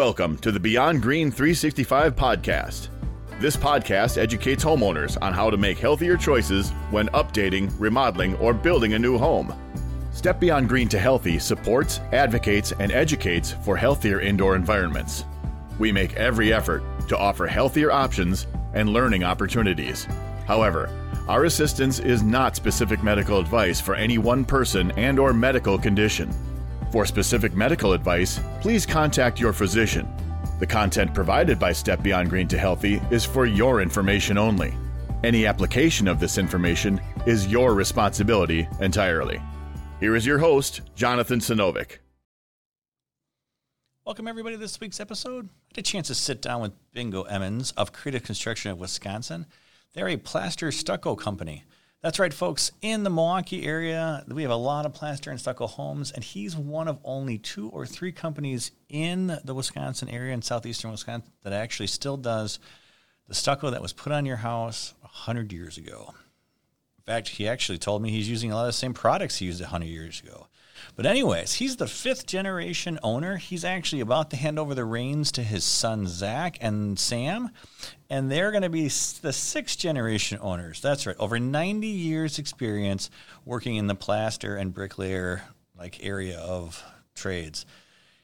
Welcome to the Beyond Green 365 podcast. This podcast educates homeowners on how to make healthier choices when updating, remodeling, or building a new home. Step Beyond Green to Healthy supports, advocates, and educates for healthier indoor environments. We make every effort to offer healthier options and learning opportunities. However, our assistance is not specific medical advice for any one person and or medical condition. For specific medical advice, please contact your physician. The content provided by Step Beyond Green to Healthy is for your information only. Any application of this information is your responsibility entirely. Here is your host, Jonathan Sinovic. Welcome, everybody, to this week's episode. I had a chance to sit down with Bingo Emmons of Creative Construction of Wisconsin. They're a plaster stucco company. That's right, folks. In the Milwaukee area, we have a lot of plaster and stucco homes, and he's one of only two or three companies in the Wisconsin area in southeastern Wisconsin that actually still does the stucco that was put on your house 100 years ago. In fact, he actually told me he's using a lot of the same products he used 100 years ago. But, anyways, he's the fifth generation owner. He's actually about to hand over the reins to his son, Zach and Sam, and they're going to be the sixth generation owners. That's right, over 90 years' experience working in the plaster and bricklayer like area of trades.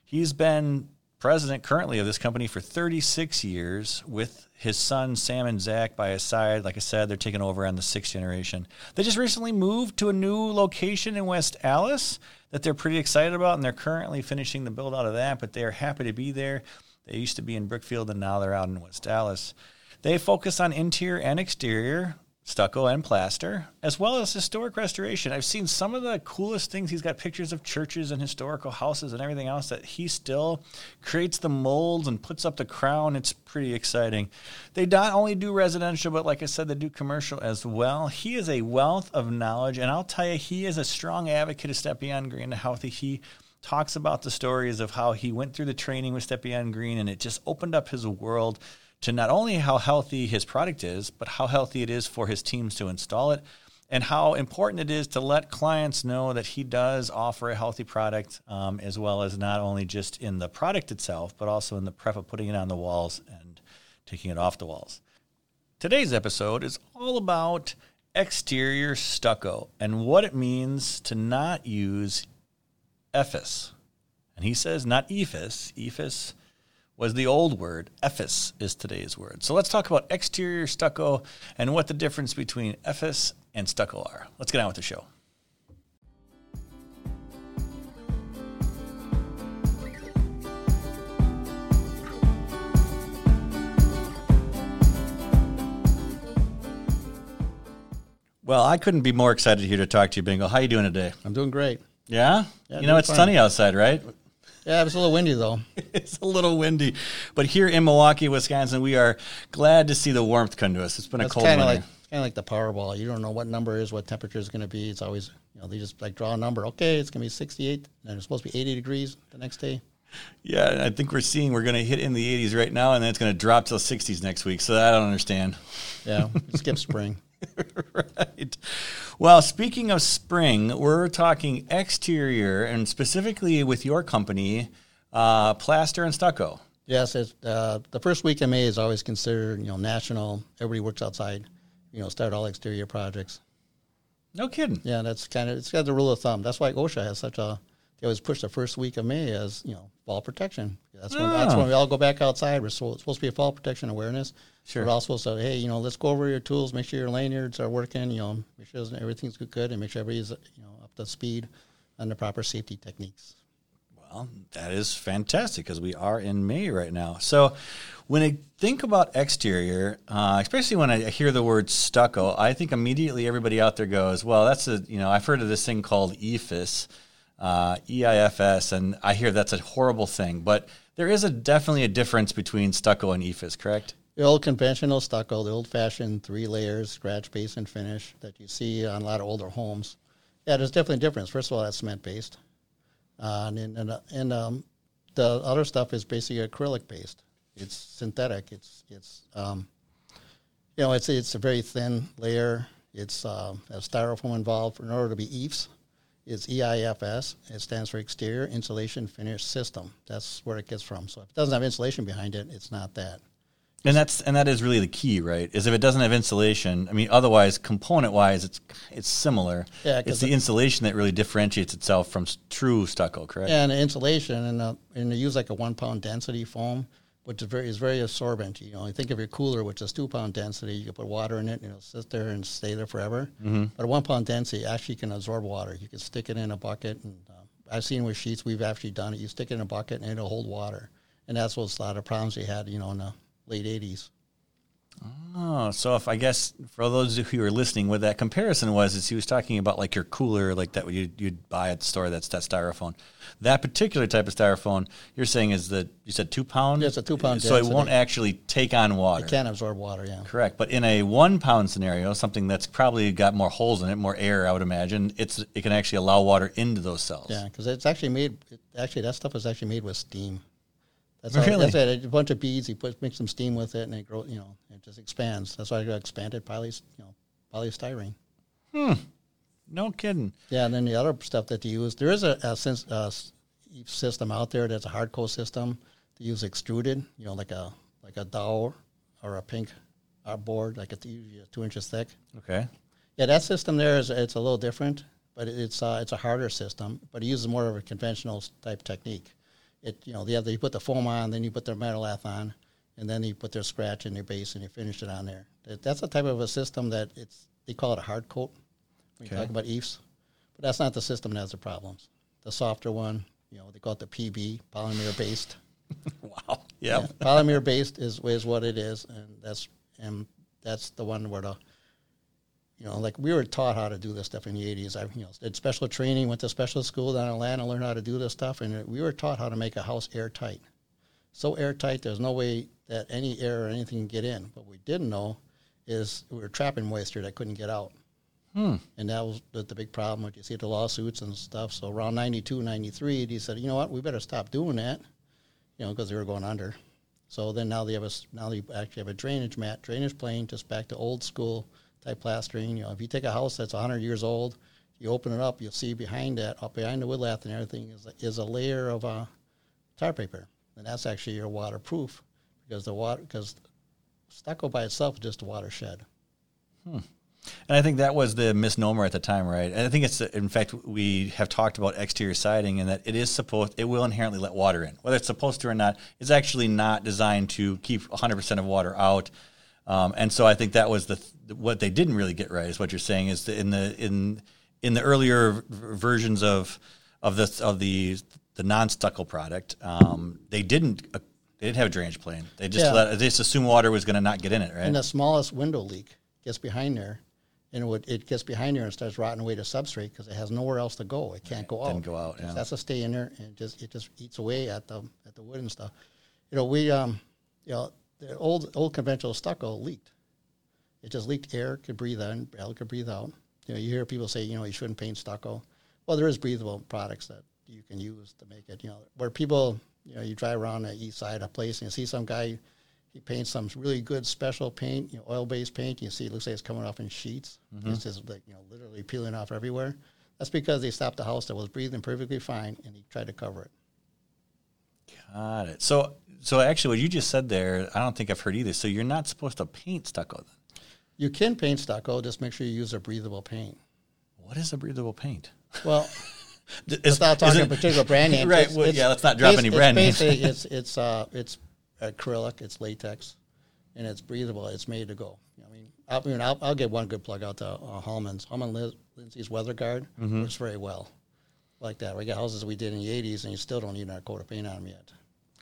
He's been president currently of this company for 36 years with his son Sam and Zach by his side. Like I said, they're taking over on the sixth generation. They just recently moved to a new location in West Allis that they're pretty excited about, and they're currently finishing the build out of that, but they're happy to be there. They used to be in Brookfield, and now they're out in West Allis. They focus on interior and exterior stucco and plaster, as well as historic restoration. I've seen some of the coolest things. He's got pictures of churches and historical houses and everything else that he still creates the molds and puts up the crown. It's pretty exciting. They not only do residential, but like I said, they do commercial as well. He is a wealth of knowledge, and I'll tell you, he is a strong advocate of Step Beyond Green and Healthy. He talks about the stories of how he went through the training with Step Beyond Green, and it just opened up his world to not only how healthy his product is, but how healthy it is for his teams to install it, and how important it is to let clients know that he does offer a healthy product, um, as well as not only just in the product itself, but also in the prep of putting it on the walls and taking it off the walls. Today's episode is all about exterior stucco and what it means to not use EIFS. And he says not EIFS. EIFS was the old word. EIFS is today's word. So let's talk about exterior stucco and what the difference between EIFS and stucco are. Let's get on with the show. Well, I couldn't be more excited here to talk to you, Bingo. How you doing today? I'm doing great. Yeah? Yeah, you know, it's sunny outside, right? Yeah, it's a little windy though. it's a little windy. But here in Milwaukee, Wisconsin, we are glad to see the warmth come to us. It's been It's a cold kind of like kind of like the Powerball. You don't know what number is, what temperature is going to be. It's always you know they just like draw a number. Okay, it's going to be 68, and it's supposed to be 80 degrees the next day. yeah, I think we're seeing we're going to hit in the 80s right now, and then it's going to drop to the 60s next week. So I don't understand. Yeah, skip spring. right. Well, speaking of spring, we're talking exterior, and specifically with your company, uh, plaster and stucco. Yes, it's, uh, the first week in May is always considered you know national. Everybody works outside. You know, start all exterior projects. No kidding. Yeah, that's kind of it's got the rule of thumb. That's why OSHA has such a they always push the first week of May as you know fall protection. That's when that's Oh. when we all go back outside. We're so, it's supposed to be a fall protection awareness. Sure. We're all supposed to hey you know let's go over your tools, make sure your lanyards are working. You know, make sure everything's good, and make sure everybody's you know up to speed on the proper safety techniques. Well, that is fantastic because we are in May right now. So, when I think about exterior, uh, especially when I hear the word stucco, I think immediately everybody out there goes, "Well, that's a you know I've heard of this thing called EIFS, uh, EIFS, and I hear that's a horrible thing." But there is a definitely a difference between stucco and EIFS, correct? The old conventional stucco, the old fashioned three layers, scratch base and finish that you see on a lot of older homes. Yeah, there's definitely a difference. First of all, that's cement based. Uh, and and, uh, and um, the other stuff is basically acrylic based. It's synthetic. It's it's um, you know it's it's a very thin layer. It's uh, has styrofoam involved in order to be EIFS. Is EIFS. It stands for Exterior Insulation Finish System. That's where it gets from. So if it doesn't have insulation behind it, it's not that. And that's and that is really the key, right? Is if it doesn't have insulation. I mean, otherwise, component wise, it's it's similar. Yeah, it's the the- insulation that really differentiates itself from true stucco, correct? And insulation, and, uh, and they use like a one pound density foam, which is very is very absorbent. You know, you think of your cooler, which is two pound density. You can put water in it, and it'll sit there and stay there forever. Mm-hmm. But a one pound density actually can absorb water. You can stick it in a bucket, and uh, I've seen with sheets we've actually done it. You stick it in a bucket, and it'll hold water. And that's what's a lot of problems they had, you know, in the late '80s. Oh, so if I guess for those of you who are listening, what that comparison was is he was talking about like your cooler, like that you'd, you'd buy at the store. That's that styrofoam. That particular type of styrofoam you're saying is that you said two pound. Yeah, it's a two pound So it won't actually take on water. It can absorb water, yeah. Correct, but in a one pound scenario, something that's probably got more holes in it, more air, I would imagine, it's it can actually allow water into those cells. Yeah, because it's actually made. It, actually, that stuff is actually made with steam. That's Really? That's it. A bunch of beads. You put mix some steam with it, and it grow. You know, it just expands. That's why I got expanded poly. You know, polystyrene. Hmm. No kidding. Yeah, and then the other stuff that you use, there is a, a, a system out there that's a hard coat system to use extruded. You know, like a like a Dow or a pink board, like it's usually two inches thick. Okay. Yeah, that system there is it's a little different, but it's uh, it's a harder system, but it uses more of a conventional type technique. It you know the other you put the foam on, then you put their metal lath on, and then you put their scratch in your base and you finish it on there. That- That's a type of a system that it's they call it a hard coat when you talk about EIFs, but that's not the system that has the problems. The softer one, you know, they call it the PB, polymer based. Wow. Yep. polymer based is is what it is, and that's and that's the one where the you know, like we were taught how to do this stuff in the '80s. I you know did special training, went to special school down in Atlanta, learned how to do this stuff, and we were taught how to make a house airtight. So airtight, there's no way that any air or anything can get in. What we didn't know is we were trapping moisture that couldn't get out. Hmm. And that was the, the big problem. What you see the lawsuits and stuff. So around 92, 93, he said, you know what, we better stop doing that, you know, because they were going under. So then now they have a now they actually have a drainage mat, drainage plane, just back to old school type plastering. You know, if you take a house that's 100 years old, you open it up, you'll see behind that, up behind the wood lath and everything, is a, is a layer of uh, tar paper, and that's actually your waterproof because the water because stucco by itself is just a watershed. And I think that was the misnomer at the time, right? And I think it's, in fact, we have talked about exterior siding and that it is supposed, it will inherently let water in. Whether it's supposed to or not, it's actually not designed to keep 100% of water out. Um, and so I think that was the what they didn't really get right is what you're saying is that in the in in the earlier v- versions of of this of the the non stucco product, um, they didn't uh, they didn't have a drainage plane. They just Yeah. let they just assumed water was going to not get in it, right? And the smallest window leak gets behind there, and it, would, it gets behind there and starts rotting away to substrate because it has nowhere else to go. It can't go out. Didn't go out, yeah. It has to stay in there, and it just it just eats away at the at the wood and stuff. You know, we um, you know, the old old conventional stucco leaked. It just leaked air, could breathe in, air could breathe out. You know, you hear people say, you know, you shouldn't paint stucco. Well, there is breathable products that you can use to make it. You know, where people, you know, you drive around the east side of a place and you see some guy, he paints some really good special paint, you know, oil-based paint. You see, it looks like it's coming off in sheets. Mm-hmm. It's just like you know, literally peeling off everywhere. That's because they stopped a house that was breathing perfectly fine and he tried to cover it. Got it. So, so actually, what you just said there, I don't think I've heard either. So you're not supposed to paint stucco. Then You can paint stucco, just make sure you use a breathable paint. what is a breathable paint? Well, Is- without talking is a it- particular brand name, right? it's- well, it's yeah, let's not drop any it's brand names. it's it's uh it's acrylic, it's latex, and it's breathable. It's made to go. I mean, I mean, I'll, I'll get one good plug out to uh, Hallman's. Hallman Liz, Lindsay's Weather Guard Mm-hmm. works very well, like that. We got houses we did in the '80s, and you still don't need our coat of paint on them yet.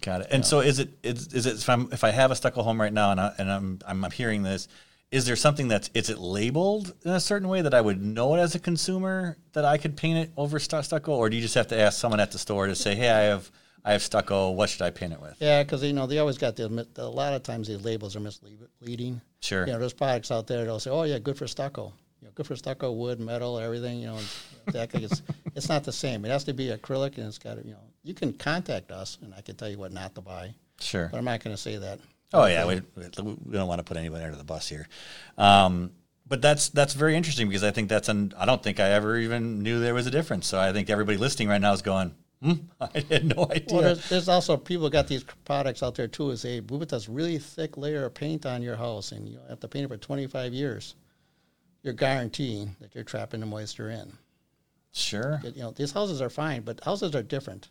Got it. And so is it is, is it if I'm if I have a stucco home right now and I, and I'm I'm hearing this, is there something that's is it labeled in a certain way that I would know it as a consumer that I could paint it over stucco, or do you just have to ask someone at the store to say, hey, I have I have stucco. What should I paint it with? Yeah, because you know they always got the a lot of times these labels are misleading. Sure. You know, there's products out there that'll say, "Oh yeah, good for stucco." Good for stucco, wood, metal, everything. You know, exactly. It's it's not the same. It has to be acrylic, and it's got to you know. You can contact us, and I can tell you what not to buy, Sure. but I'm not going to say that. Oh yeah, we, we don't want to put anybody under the bus here. Um, but that's that's very interesting because I think that's an I don't think I ever even knew there was a difference. So I think everybody listening right now is going, hmm, I had no idea. Well, there's, there's also people got these products out there too. Is they we put this really thick layer of paint on your house, and you have to paint it for 25 years. You're guaranteeing that you're trapping the moisture in. sure. You know, these houses are fine, but houses are different.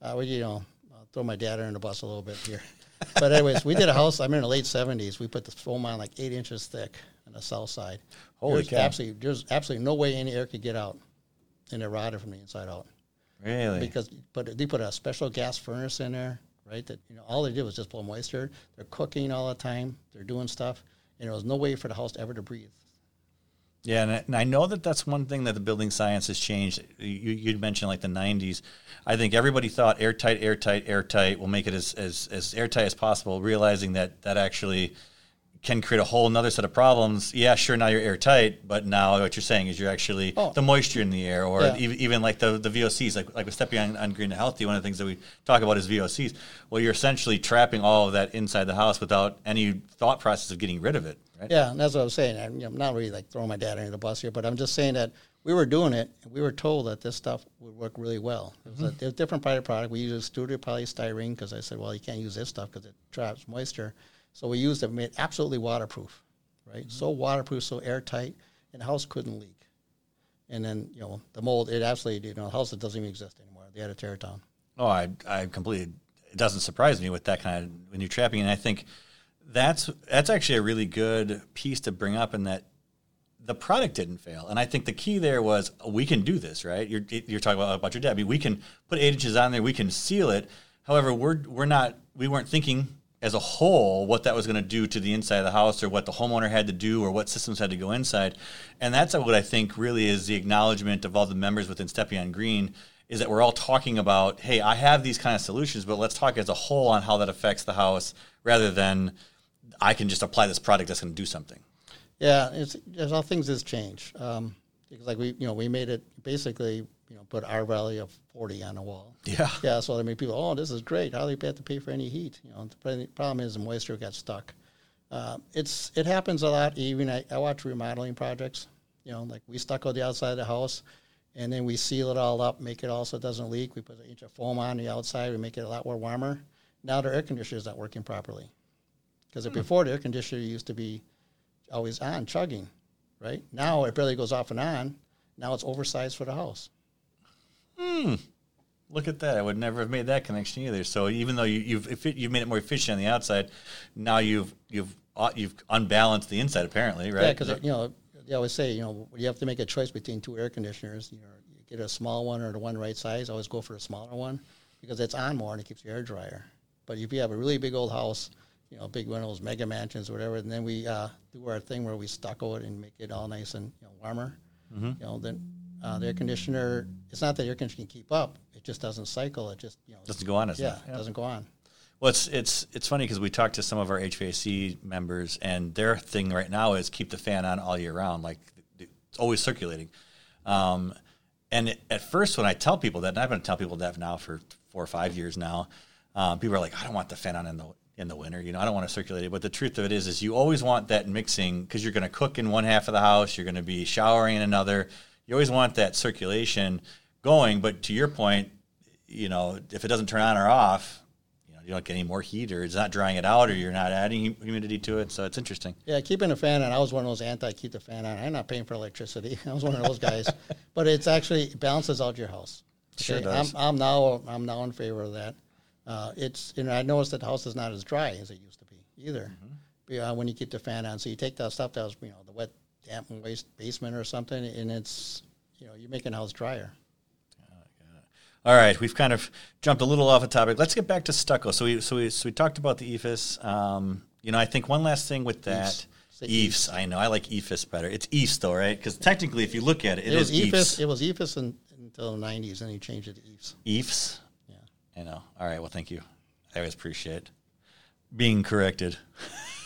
Uh, well, you know, I'll throw my dad under the bus a little bit here. but anyways, we did a house. I'm in the late 70s. We put the foam on like eight inches thick on the south side. Holy there's cow. Absolutely, there's absolutely no way any air could get out, and it rotted from the inside out Really? because but they put a special gas furnace in there, right? That you know all they did was just blow moisture. They're cooking all the time. They're doing stuff, and there was no way for the house ever to breathe. Yeah, and I, and I know that that's one thing that the building science has changed. You, you'd mentioned like the 90s. I think everybody thought airtight, airtight, airtight. We'll make it as, as, as airtight as possible, realizing that that actually can create a whole another set of problems. Yeah, sure, now you're airtight, but now what you're saying is you're actually Oh. the moisture in the air, or Yeah. even, even like the, the VOCs, like, like with stepping on, on green and healthy, one of the things that we talk about is VOCs. Well, you're essentially trapping all of that inside the house without any thought process of getting rid of it, right? Yeah, and that's what I was saying. I'm, you know, not really like throwing my dad under the bus here, but I'm just saying that we were doing it, and we were told that this stuff would work really well. It was a, mm-hmm. it was a different of product. We used a extruded polystyrene because I said, well, you can't use this stuff because it traps moisture. So we used it, made it absolutely waterproof, right? Mm-hmm. So waterproof, so airtight, and the house couldn't leak. And then, you know, the mold, it absolutely, you know, the house that doesn't even exist anymore. They had to tear it down. Oh, I, I completely. It doesn't surprise me with that kind of when you're trapping, and I think that's that's actually a really good piece to bring up, in that the product didn't fail, and I think the key there was we can do this, right? You're you're talking about, about your mean, we can put eight inches on there, we can seal it. However, we're we're not we weren't thinking as a whole what that was going to do to the inside of the house or what the homeowner had to do or what systems had to go inside. And that's what I think really is the acknowledgement of all the members within Step Beyond Green is that we're all talking about, hey, I have these kind of solutions, but let's talk as a whole on how that affects the house rather than I can just apply this product that's going to do something. Yeah, it's there's all things that's changed. Um, because like we, you know, we made it basically, you know, put R-value of 40 on the wall. Yeah. Yeah, so I mean, people, oh, this is great. How do they have to pay for any heat? You know, the problem is the moisture got stuck. Uh, it's it happens a lot. Even I, I watch remodeling projects. You know, like we stucco the outside of the house, and then we seal it all up, make it all so it doesn't leak. We put an inch of foam on the outside. We make it a lot more warmer. Now the air conditioner is not working properly because before the air conditioner used to be always on, chugging, right? Now it barely goes off and on. Now it's oversized for the house. Hmm. Look at that! I would never have made that connection either. So even though you, you've effi- you've made it more efficient on the outside, now you've you've uh, you've unbalanced the inside apparently, right? Yeah, because you know they always say you know you have to make a choice between two air conditioners. You know, you get a small one or the one right size. Always go for a smaller one because it's on more and it keeps your air drier. But if you have a really big old house, you know, big one of those mega mansions whatever, and then we uh, do our thing where we stucco it and make it all nice and you know, warmer. You know, then uh, the air conditioner. It's not that the air conditioner can keep up; it just doesn't cycle. It just you know doesn't go on as yeah, it doesn't go on. Well, it's it's it's funny because we talked to some of our HVAC members, and their thing right now is keep the fan on all year round, like it's always circulating. Um, and at first, when I tell people that, and I've been telling people that now for four or five years now, um, people are like, "I don't want the fan on in the in the winter. You know, I don't want to circulate it." But the truth of it is, is you always want that mixing because you're going to cook in one half of the house, you're going to be showering in another. You always want that circulation going. But to your point, you know, if it doesn't turn on or off, you know, you don't get any more heat, or it's not drying it out, or you're not adding humidity to it. So it's interesting. Yeah, keeping a fan on. I was one of those anti keep the fan on. I'm not paying for electricity. I was one of those guys, but it's actually it balances out your house. Sure does. I'm, I'm now I'm now in favor of that. Uh, it's and I noticed that the house is not as dry as it used to be either. Yeah, when you keep the fan on, so you take that stuff that was you know the wet, damp, and waste basement or something, and it's you know you're making the house drier. All right, we've kind of jumped a little off the topic. Let's get back to stucco. So we so we so we talked about the EFIS. Um, you know, I think one last thing with that. EIFS. I know. I like EFIS better. It's EIFS though, right? Because technically, if you look at it, It, was is EFIS. It was EFIS until the '90s, and he changed it to EFIS. EIFS. I know. All right. Well, thank you. I always appreciate being corrected.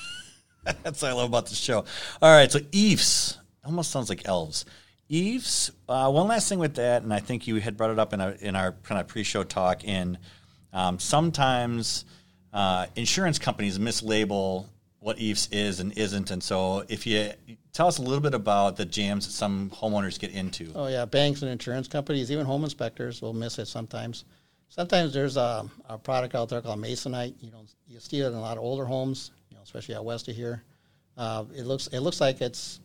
That's what I love about the show. All right. So EIFS almost sounds like elves. EIFS. Uh, one last thing with that, and I think you had brought it up in our in our kind of pre-show talk. In um, sometimes uh, insurance companies mislabel what EIFS is and isn't. And so, if you tell us a little bit about the jams that some homeowners get into. Oh yeah, banks and insurance companies, even home inspectors will miss it sometimes. Sometimes there's a, a product out there called masonite. You know, you see it in a lot of older homes, you know, especially out west of here. Uh, it looks it looks like it's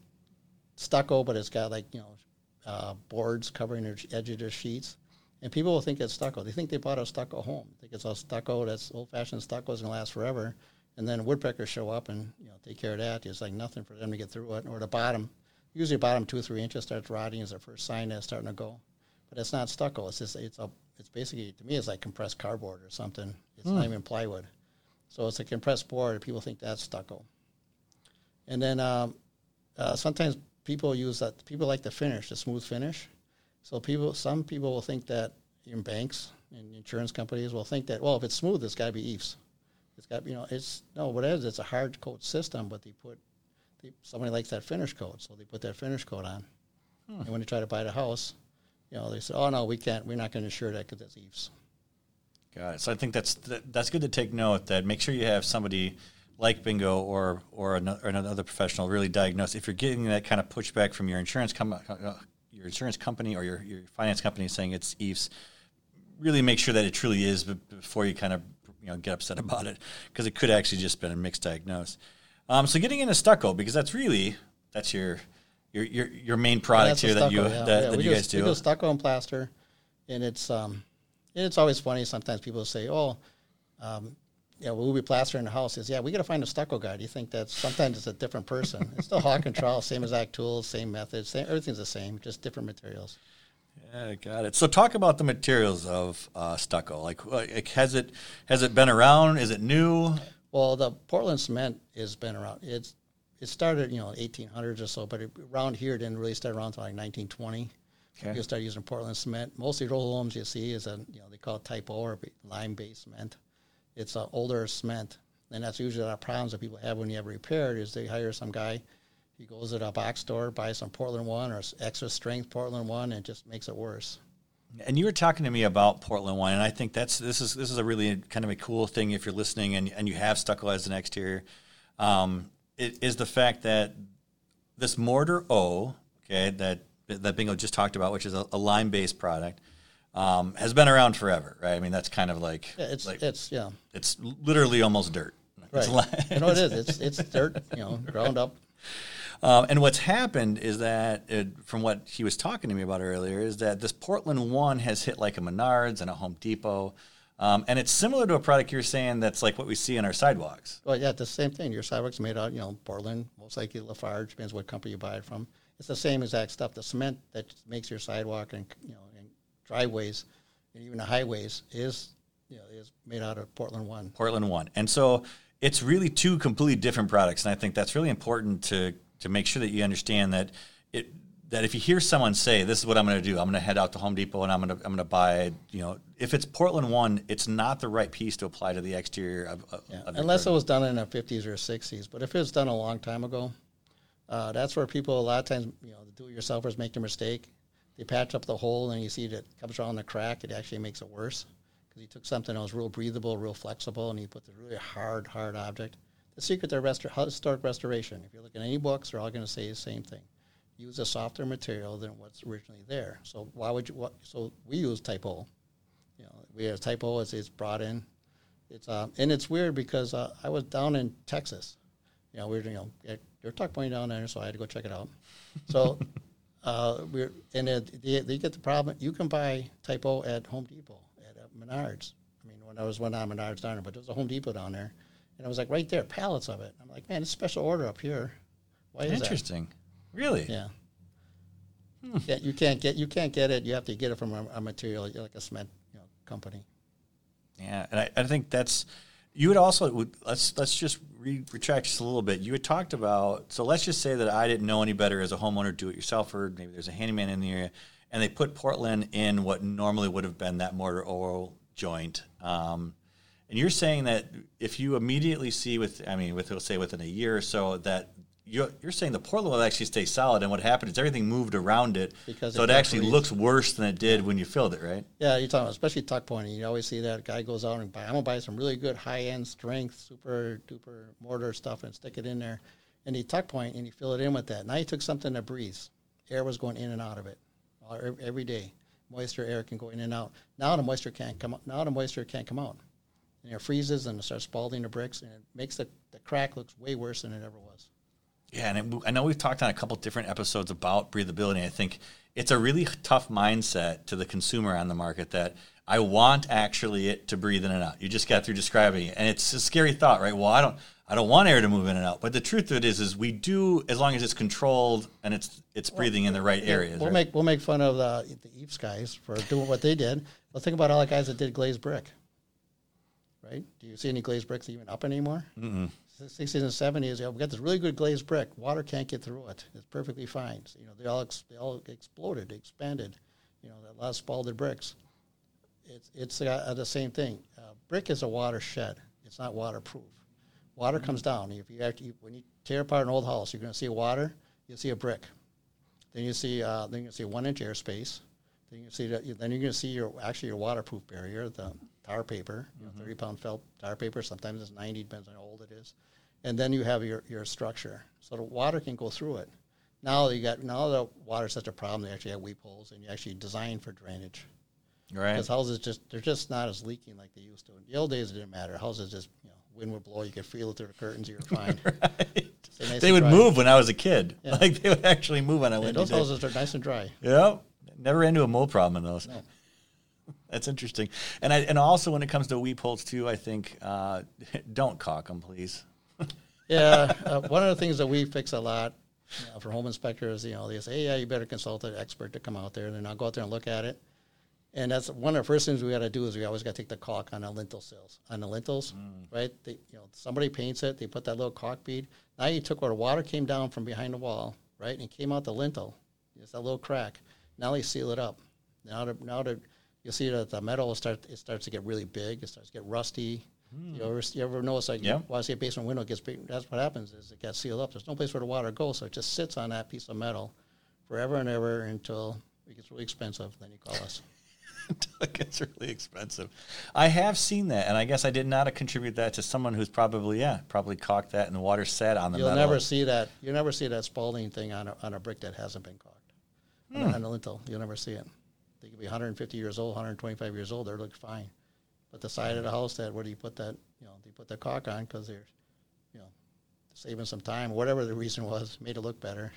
stucco, but it's got like you know uh, boards covering the edge of the sheets. And people will think it's stucco. They think they bought a stucco home. They think it's a stucco that's old fashioned stucco is gonna last forever. And then woodpeckers show up and you know take care of that. It's like nothing for them to get through it. Or the bottom, usually bottom two or three inches starts rotting is the first sign that it's starting to go. But it's not stucco. It's just it's a it's basically to me it's like compressed cardboard or something. It's not even plywood. So it's a compressed board. People think that's stucco. And then um, uh, sometimes people use that. People like the finish, the smooth finish. So people, some people will think that in banks and insurance companies will think that well, if it's smooth, it's got to be EIFS. It's got you know, it's no, what it is, it's a hard coat system, but they put they, somebody likes that finish coat, so they put that finish coat on. And when they try to buy the house, you know, they said, oh no, we can't, we're not going to insure that because it's EIFS. Got it. So I think that's that, that's good to take note. That make sure you have somebody like Bingo or or another, or another professional really diagnose. If you're getting that kind of pushback from your insurance com- uh, your insurance company or your, your finance company saying it's EIFS, really make sure that it truly is before you kind of you know get upset about it because it could actually just been a mixed diagnose. Um, so getting into stucco because that's really that's your your your, your main product here that you yeah. that, Yeah, that you do- guys We do. do stucco and plaster, and it's um, it's always funny. Sometimes people say, "Oh, um, yeah, we'll be plastering the house." Is yeah, we got to find a stucco guy. Do you think that sometimes it's a different person? it's still Hawk and Trowel, same exact tools, same methods, same everything's the same, just different materials. Yeah, got it. So talk about the materials of uh, stucco. Like, like, has it has it been around? Is it new? Well, the Portland cement has been around. It's it started, you know, 1800s or so, but it, around here it didn't really start around until like 1920. Okay. People started using Portland cement. Most of the old homes you see is a, you know, they call it type O or lime-based cement. It's an older cement, and that's usually the problems that people have when you have it repaired is they hire some guy. He goes to a box store, buys some Portland one or extra strength Portland one, and just makes it worse. And you were talking to me about Portland one, and I think that's this is this is a really kind of a cool thing if you're listening and, and you have stucco as an exterior. Um, is the fact that this mortar O, okay, that that Bingo just talked about, which is a, a lime based product, um, has been around forever, right? I mean, that's kind of like Yeah, it's like it's yeah, it's literally almost dirt. It's right. li- you know it is. It's it's dirt, you know, ground up. Um, and what's happened is that, it, from what he was talking to me about earlier, is that this Portland one has hit like a Menards and a Home Depot. Um, and it's similar to a product you're saying that's like what we see on our sidewalks. Well, yeah, the same thing. Your sidewalk's made out, you know, Portland, most likely Lafarge, depends what company you buy it from. It's the same exact stuff. The cement that makes your sidewalk and you know and driveways and even the highways is you know is made out of Portland one. Portland one. And so it's really two completely different products. And I think that's really important to, to make sure that you understand that it that if you hear someone say, "This is what I'm going to do. I'm going to head out to Home Depot and I'm going to I'm going to buy," you know, if it's Portland one, it's not the right piece to apply to the exterior of, of, Yeah. of Unless it was done in the 50s or 60s. But if it was done a long time ago, uh, that's where people, a lot of times, you know, the do-it-yourselfers make the mistake. They patch up the hole and you see that it comes around the crack. It actually makes it worse because he took something that was real breathable, real flexible, and he put the really hard, hard object. The secret to restor- historic restoration, if you look at any books, they're all going to say the same thing. Use a softer material than what's originally there. So why would you? What, so we use type O. You know, we have type O. It's, it's brought in. It's uh, and it's weird because uh, I was down in Texas. You know, we were you know at, were tuck point down there, so I had to go check it out. So uh, we're and it, they, they get the problem. You can buy type O at Home Depot at uh, Menards. I mean, when I was one on Menards down there, but there was a Home Depot down there, and I was like right there, pallets of it. I'm like, man, it's special order up here. Why is that? Really? Yeah. Yeah, you can't get you can't get it. You have to get it from a, a material like a cement you know, company. Yeah, and I, I think that's you would also would, let's let's just re- retract just a little bit. You had talked about so let's just say that I didn't know any better as a homeowner, do it yourselfer. Maybe there's a handyman in the area, and they put Portland in what normally would have been that mortar oil joint. Um, and you're saying that if you immediately see with I mean with let's say within a year or so that you're, you're saying the Portland will actually stay solid, and what happened is everything moved around it, Because so it actually looks worse than it did when you filled it, right? Yeah, you're talking about especially tuck pointing. You always see that guy goes out and buy. I'm gonna buy some really good high end strength, super duper mortar stuff and stick it in there, and he tuck point and you fill it in with that. Now you took something that breathes. Air was going in and out of it every day. Moisture, air can go in and out. Now the moisture can't come. out. Now the moisture can't come out. And it freezes and it starts spalling the bricks and it makes the, the crack looks way worse than it ever was. Yeah, and it, I know we've talked on a couple different episodes about breathability. I think it's a really tough mindset to the consumer on the market that I want actually it to breathe in and out. You just got through describing it, and it's a scary thought, right? Well, I don't, I don't want air to move in and out, but the truth of it is, is we do as long as it's controlled and it's it's breathing in the right areas. We'll right? make we'll make fun of the the EIFS guys for doing what they did. But think about all the guys that did glazed brick. Right? Do you see any glazed bricks even up anymore? Mm-mm. 60s and 70s, yeah, we got this really good glazed brick. Water can't get through it. It's perfectly fine. So, you know, they all ex- they all exploded, expanded. You know, that last spalted bricks. It's it's uh, the same thing. Uh, brick is a watershed. It's not waterproof. Water comes down. If you actually when you tear apart an old house, you're going to see water. You'll see a brick. Then you see uh, then you see one inch airspace. Then you see that. Then you're going to see your actually your waterproof barrier, the tar paper, you know, mm-hmm. thirty pound felt tar paper. Sometimes it's ninety, depends on how old it is. And then you have your, your structure, so the water can go through it. Now you got now the water's such a problem. They actually have weep holes, and you actually design for drainage. right? Because houses just they're just not as leaking like they used to. In the old days, it didn't matter. Houses just you know wind would blow, you could feel it through the curtains, you were fine. Stay nice They would dry. move when I was a kid. Yeah. Like they would actually move on a Yeah, windy those houses are nice and dry. Yeah, never ran into a mold problem in those. No. That's interesting. And I, and also when it comes to weep holes too, I think uh, don't caulk them, please. Yeah, uh, one of the things that we fix a lot you know, for home inspectors, you know, they say, hey, yeah, you better consult an expert to come out there, and then I'll go out there and look at it. And that's one of the first things we got to do is we always got to take the caulk on the lintel sills, on the lintels, right? They, you know, somebody paints it, they put that little caulk bead. Now you took where the water came down from behind the wall, right, and it came out the lintel. It's that little crack. Now they seal it up. Now, the, now the, you'll see that the metal will start, it starts to get really big. It starts to get rusty. You hmm. ever, you ever notice like Yeah. want to see a basement window gets big? That's what happens is it gets sealed up. There's no place for the water to go, so it just sits on that piece of metal forever and ever until it gets really expensive. Then you call us. it gets really expensive. I have seen that, and I guess I did not contribute that to someone who's probably yeah probably caulked that and the water sat on the You'll metal. never see that. You'll never see that spalling thing on a, on a brick that hasn't been caulked a, on a lintel. You'll never see it. They could be 150 years old, 125 years old. They look fine, but the side of the house that where do you put that? You know, they put the caulk on because they're, you know, saving some time. Whatever the reason was, made it look better.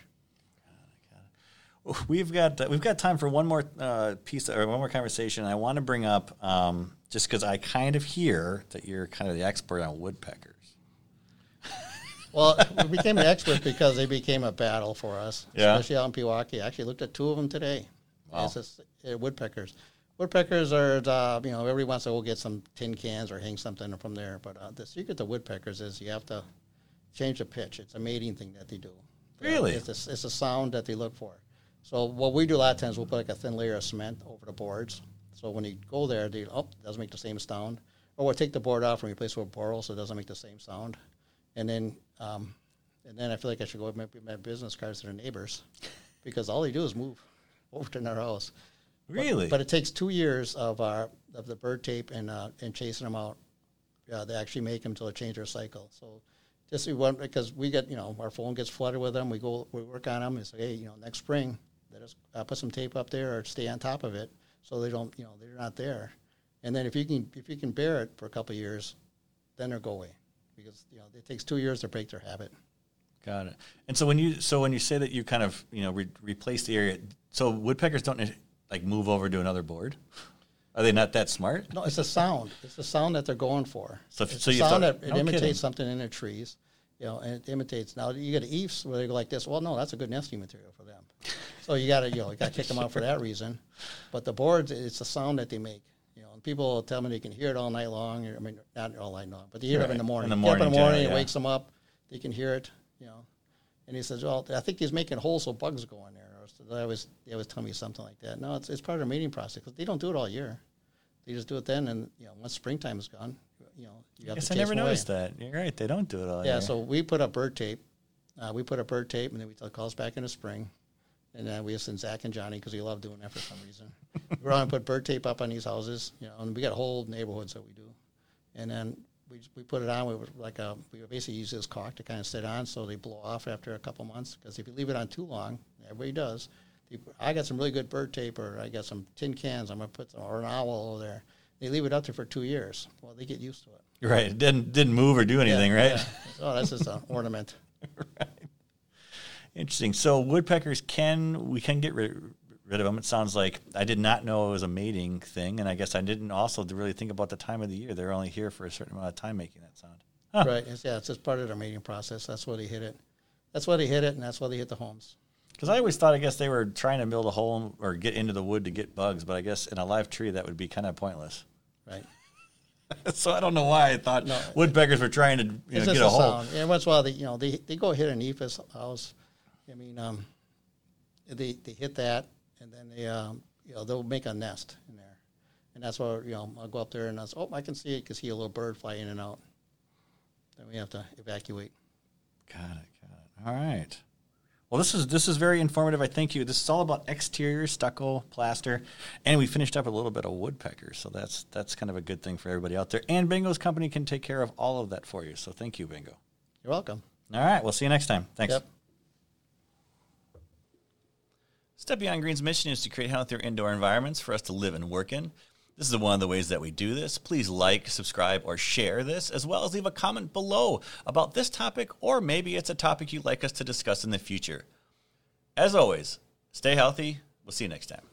We've got we've got time for one more uh, piece or one more conversation. I want to bring up um, just because I kind of hear that you're kind of the expert on woodpeckers. Well, we became an expert because they became a battle for us, Yeah. especially out in Pewaukee. I actually looked at two of them today. Wow. Just, uh, woodpeckers. Woodpeckers are, uh, you know, every once in a while we'll get some tin cans or hang something from there. But uh, the secret to woodpeckers is you have to change the pitch. It's a mating thing that they do. Really? It's a, it's a sound that they look for. So what we do a lot of times, we'll put like a thin layer of cement over the boards. So when you go there, they oh, it doesn't make the same sound. Or we'll take the board off and replace it with boral so it doesn't make the same sound. And then, um, and then I feel like I should go make my business cards to their neighbors because all they do is move over to their house. Really? But, it takes two years of our of the bird tape and uh, and chasing them out. Yeah, they actually make them till they change their cycle. So just we want because we get you know our phone gets flooded with them. We go we work on them and say hey you know next spring let us uh, put some tape up there or stay on top of it so they don't you know they're not there. And then if you can if you can bear it for a couple of years, then they'll go away because you know it takes two years to break their habit. Got it. And so when you so when you say that you kind of you know re- replace the area, so woodpeckers don't like move over to another board. Are they not that smart? No, it's a sound. It's a sound that they're going for. So if- it's so a you sound thought- that it no imitates kidding. something in the trees, you know, and it imitates. Now you get eaves where they go like this. Well, no, that's a good nesting material for them. So you got to you know you got to kick them out for that reason. But the boards, it's the sound that they make. You know, and people tell me they can hear it all night long. I mean, not all night long, but they hear it in the morning. In the Get up in the morning, generally, it yeah. wakes them up. They can hear it. You know, and he says, "Well, I think he's making holes so bugs go in there." Or so they always they always tell me something like that. No, it's it's part of their mating process because they don't do it all year. They just do it then, and you know, once springtime is gone, you know, you I have guess to I never them away. noticed that. You're right. They don't do it all Yeah, year. so we put up bird tape, Uh, we put up bird tape, and then we took calls back in the spring. And then we send Zach and Johnny because we love doing that for some reason. We're going to put bird tape up on these houses, you know, and we got whole neighborhoods that we do. And then we, we put it on. We would like a, we would basically use this caulk to kind of sit on so they blow off after a couple months. Because if you leave it on too long, everybody does. I got some really good bird tape, or I got some tin cans. I'm gonna put some, or an owl over there. They leave it up there for two years. Well, they get used to it. Right. It didn't didn't move or do anything, Yeah, right? yeah. Oh, that's just an ornament. Interesting. So woodpeckers can we can get rid, rid of them. It sounds like I did not know it was a mating thing, and I guess I didn't also really think about the time of the year. They're only here for a certain amount of time making that sound. Huh. Right. It's, yeah, it's just part of their mating process. That's why they hit it. That's why they hit it, and that's why they hit the homes. Because I always thought, I guess they were trying to build a home or get into the wood to get bugs, but I guess in a live tree that would be kind of pointless. Right. so I don't know why I thought No. woodpeckers were trying to you know, get a a hole. sound. And once in a while, they you know they they go hit an EFIS house. I mean, um, they they hit that, and then they um, you know they'll make a nest in there, and that's why you know I'll go up there and I say, oh I can see it, can see a little bird fly in and out. Then we have to evacuate. Got it. Got it. All right. Well, this is this is very informative. I thank you. This is all about exterior stucco, plaster, and we finished up a little bit of woodpecker. So that's that's kind of a good thing for everybody out there. And Bingo's company can take care of all of that for you. So thank you, Bingo. You're welcome. All right. We'll see you next time. Thanks. Yep. Step Beyond Green's mission is to create healthier indoor environments for us to live and work in. This is one of the ways that we do this. Please like, subscribe, or share this, as well as leave a comment below about this topic, or maybe it's a topic you'd like us to discuss in the future. As always, stay healthy. We'll see you next time.